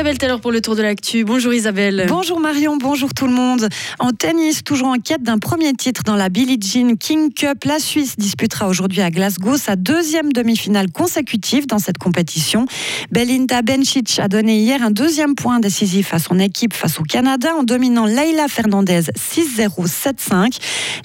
Isabelle Taylor pour le tour de l'actu. Bonjour Isabelle. Bonjour Marion, bonjour tout le monde. En tennis, toujours en quête d'un premier titre dans la Billie Jean King Cup, la Suisse disputera aujourd'hui à Glasgow sa deuxième demi-finale consécutive dans cette compétition. Belinda Bencic a donné hier un deuxième point décisif à son équipe face au Canada en dominant Leila Fernandez 6-0, 7-5.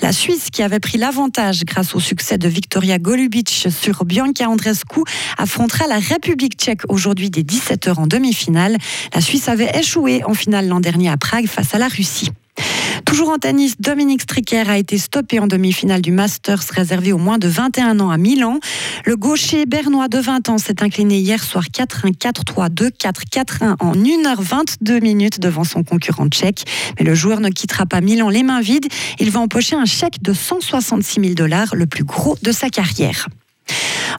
La Suisse, qui avait pris l'avantage grâce au succès de Victoria Golubic sur Bianca Andrescu, affrontera la République tchèque aujourd'hui dès 17h en demi-finale. La Suisse avait échoué en finale l'an dernier à Prague face à la Russie. Toujours en tennis, Dominique Stricker a été stoppé en demi-finale du Masters réservé aux moins de 21 ans à Milan. Le gaucher bernois de 20 ans s'est incliné hier soir 4-1, 4-3, 2-4, 4-1 en 1h22 minutes devant son concurrent tchèque. Mais le joueur ne quittera pas Milan les mains vides. Il va empocher un chèque de 166 000 dollars, le plus gros de sa carrière.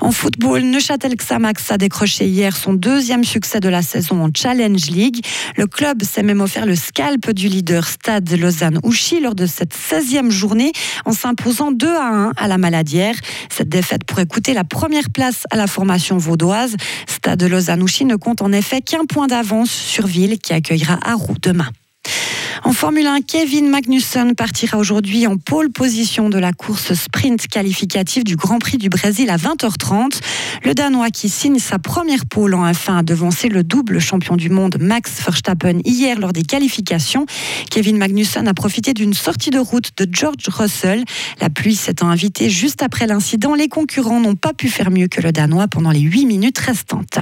En football, Neuchâtel Xamax a décroché hier son deuxième succès de la saison en Challenge League. Le club s'est même offert le scalp du leader Stade Lausanne-Ouchy lors de cette 16e journée en s'imposant 2 à 1 à la Maladière. Cette défaite pourrait coûter la première place à la formation vaudoise. Stade Lausanne-Ouchy ne compte en effet qu'un point d'avance sur Ville qui accueillera Arroux demain. En Formule 1, Kevin Magnussen partira aujourd'hui en pole position de la course sprint qualificative du Grand Prix du Brésil à 20h30. Le Danois qui signe sa première pole en F1 a devancé le double champion du monde Max Verstappen hier lors des qualifications. Kevin Magnussen a profité d'une sortie de route de George Russell. La pluie s'étant invitée juste après l'incident, les concurrents n'ont pas pu faire mieux que le Danois pendant les 8 minutes restantes.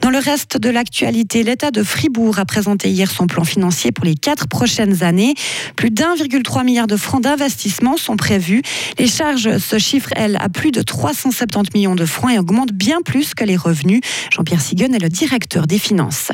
Dans le reste de l'actualité, l'État de Fribourg a présenté hier son plan financier pour les quatre prochaines années. Plus d'1,3 milliard de francs d'investissement sont prévus. Les charges se chiffrent, elles, à plus de 370 millions de francs et augmentent bien plus que les revenus. Jean-Pierre Sigun est le directeur des finances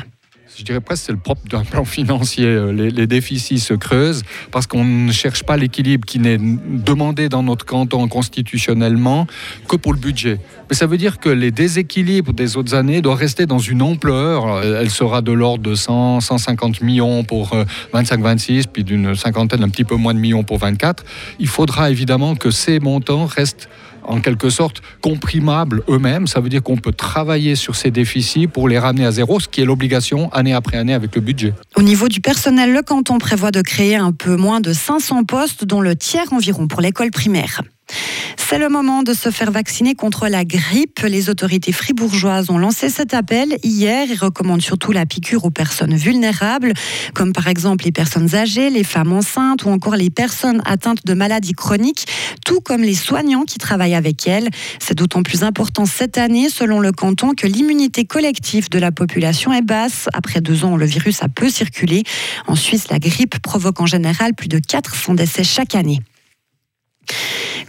je dirais presque c'est le propre d'un plan financier. Euh, les, déficits se creusent parce qu'on ne cherche pas l'équilibre qui n'est demandé dans notre canton constitutionnellement que pour le budget. Mais ça veut dire que les déséquilibres des autres années doivent rester dans une ampleur. Elle sera de l'ordre de 100, 150 millions pour 25-26, euh, puis d'une cinquantaine, un petit peu moins de millions pour 24. Il faudra évidemment que ces montants restent en quelque sorte comprimables eux-mêmes. Ça veut dire qu'on peut travailler sur ces déficits pour les ramener à zéro, ce qui est l'obligation année après année avec le budget. Au niveau du personnel, le canton prévoit de créer un peu moins de 500 postes, dont le tiers environ pour l'école primaire. C'est le moment de se faire vacciner contre la grippe. Les autorités fribourgeoises ont lancé cet appel hier et recommandent surtout la piqûre aux personnes vulnérables, comme par exemple les personnes âgées, les femmes enceintes ou encore les personnes atteintes de maladies chroniques, tout comme les soignants qui travaillent avec elles. C'est d'autant plus important cette année, selon le canton, que l'immunité collective de la population est basse. Après deux ans, le virus a peu circulé. En Suisse, la grippe provoque en général plus de 400 décès chaque année.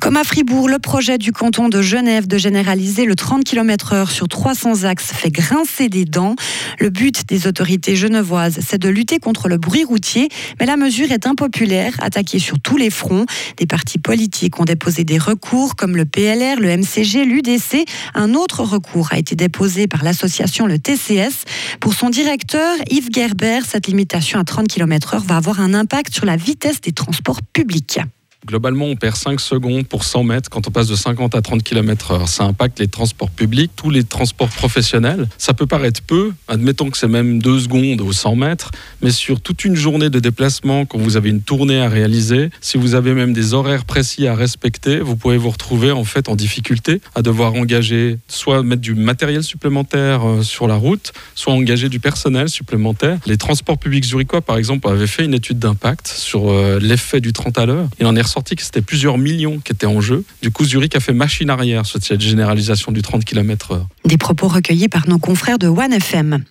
Comme à Fribourg, le projet du canton de Genève de généraliser le 30 km/h sur 300 axes fait grincer des dents. Le but des autorités genevoises, c'est de lutter contre le bruit routier, mais la mesure est impopulaire, attaquée sur tous les fronts. Des partis politiques ont déposé des recours comme le PLR, le MCG, l'UDC. Un autre recours a été déposé par l'association le TCS. Pour son directeur, Yves Gerber, cette limitation à 30 km/h va avoir un impact sur la vitesse des transports publics. Globalement, on perd 5 secondes pour 100 mètres quand on passe de 50 à 30 km/h. Ça impacte les transports publics, tous les transports professionnels. Ça peut paraître peu, admettons que c'est même 2 secondes ou 100 mètres, mais sur toute une journée de déplacement, quand vous avez une tournée à réaliser, si vous avez même des horaires précis à respecter, vous pouvez vous retrouver en fait en difficulté à devoir engager, soit mettre du matériel supplémentaire euh, sur la route, soit engager du personnel supplémentaire. Les transports publics zurichois, par exemple, avaient fait une étude d'impact sur euh, l'effet du 30 à l'heure. Sorti que c'était plusieurs millions qui étaient en jeu. Du coup, Zurich a fait machine arrière sur cette généralisation du 30 km/h. Des propos recueillis par nos confrères de One FM.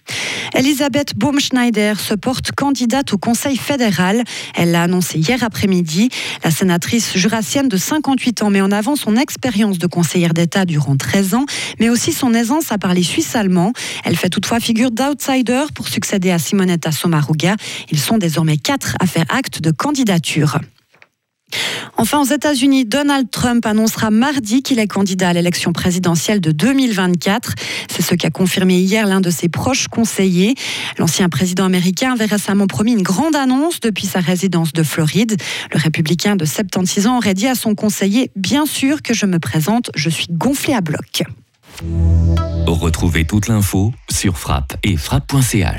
Elisabeth Baumschneider se porte candidate au Conseil fédéral. Elle l'a annoncé hier après-midi. La sénatrice jurassienne de 58 ans met en avant son expérience de conseillère d'État durant 13 ans, mais aussi son aisance à parler suisse-allemand. Elle fait toutefois figure d'outsider pour succéder à Simonetta Sommaruga. Ils sont désormais quatre à faire acte de candidature. Enfin, aux États-Unis, Donald Trump annoncera mardi qu'il est candidat à l'élection présidentielle de 2024. C'est ce qu'a confirmé hier l'un de ses proches conseillers. L'ancien président américain avait récemment promis une grande annonce depuis sa résidence de Floride. Le républicain de 76 ans aurait dit à son conseiller Bien sûr que je me présente, je suis gonflé à bloc. Retrouvez toute l'info sur frappe et frappe.ch.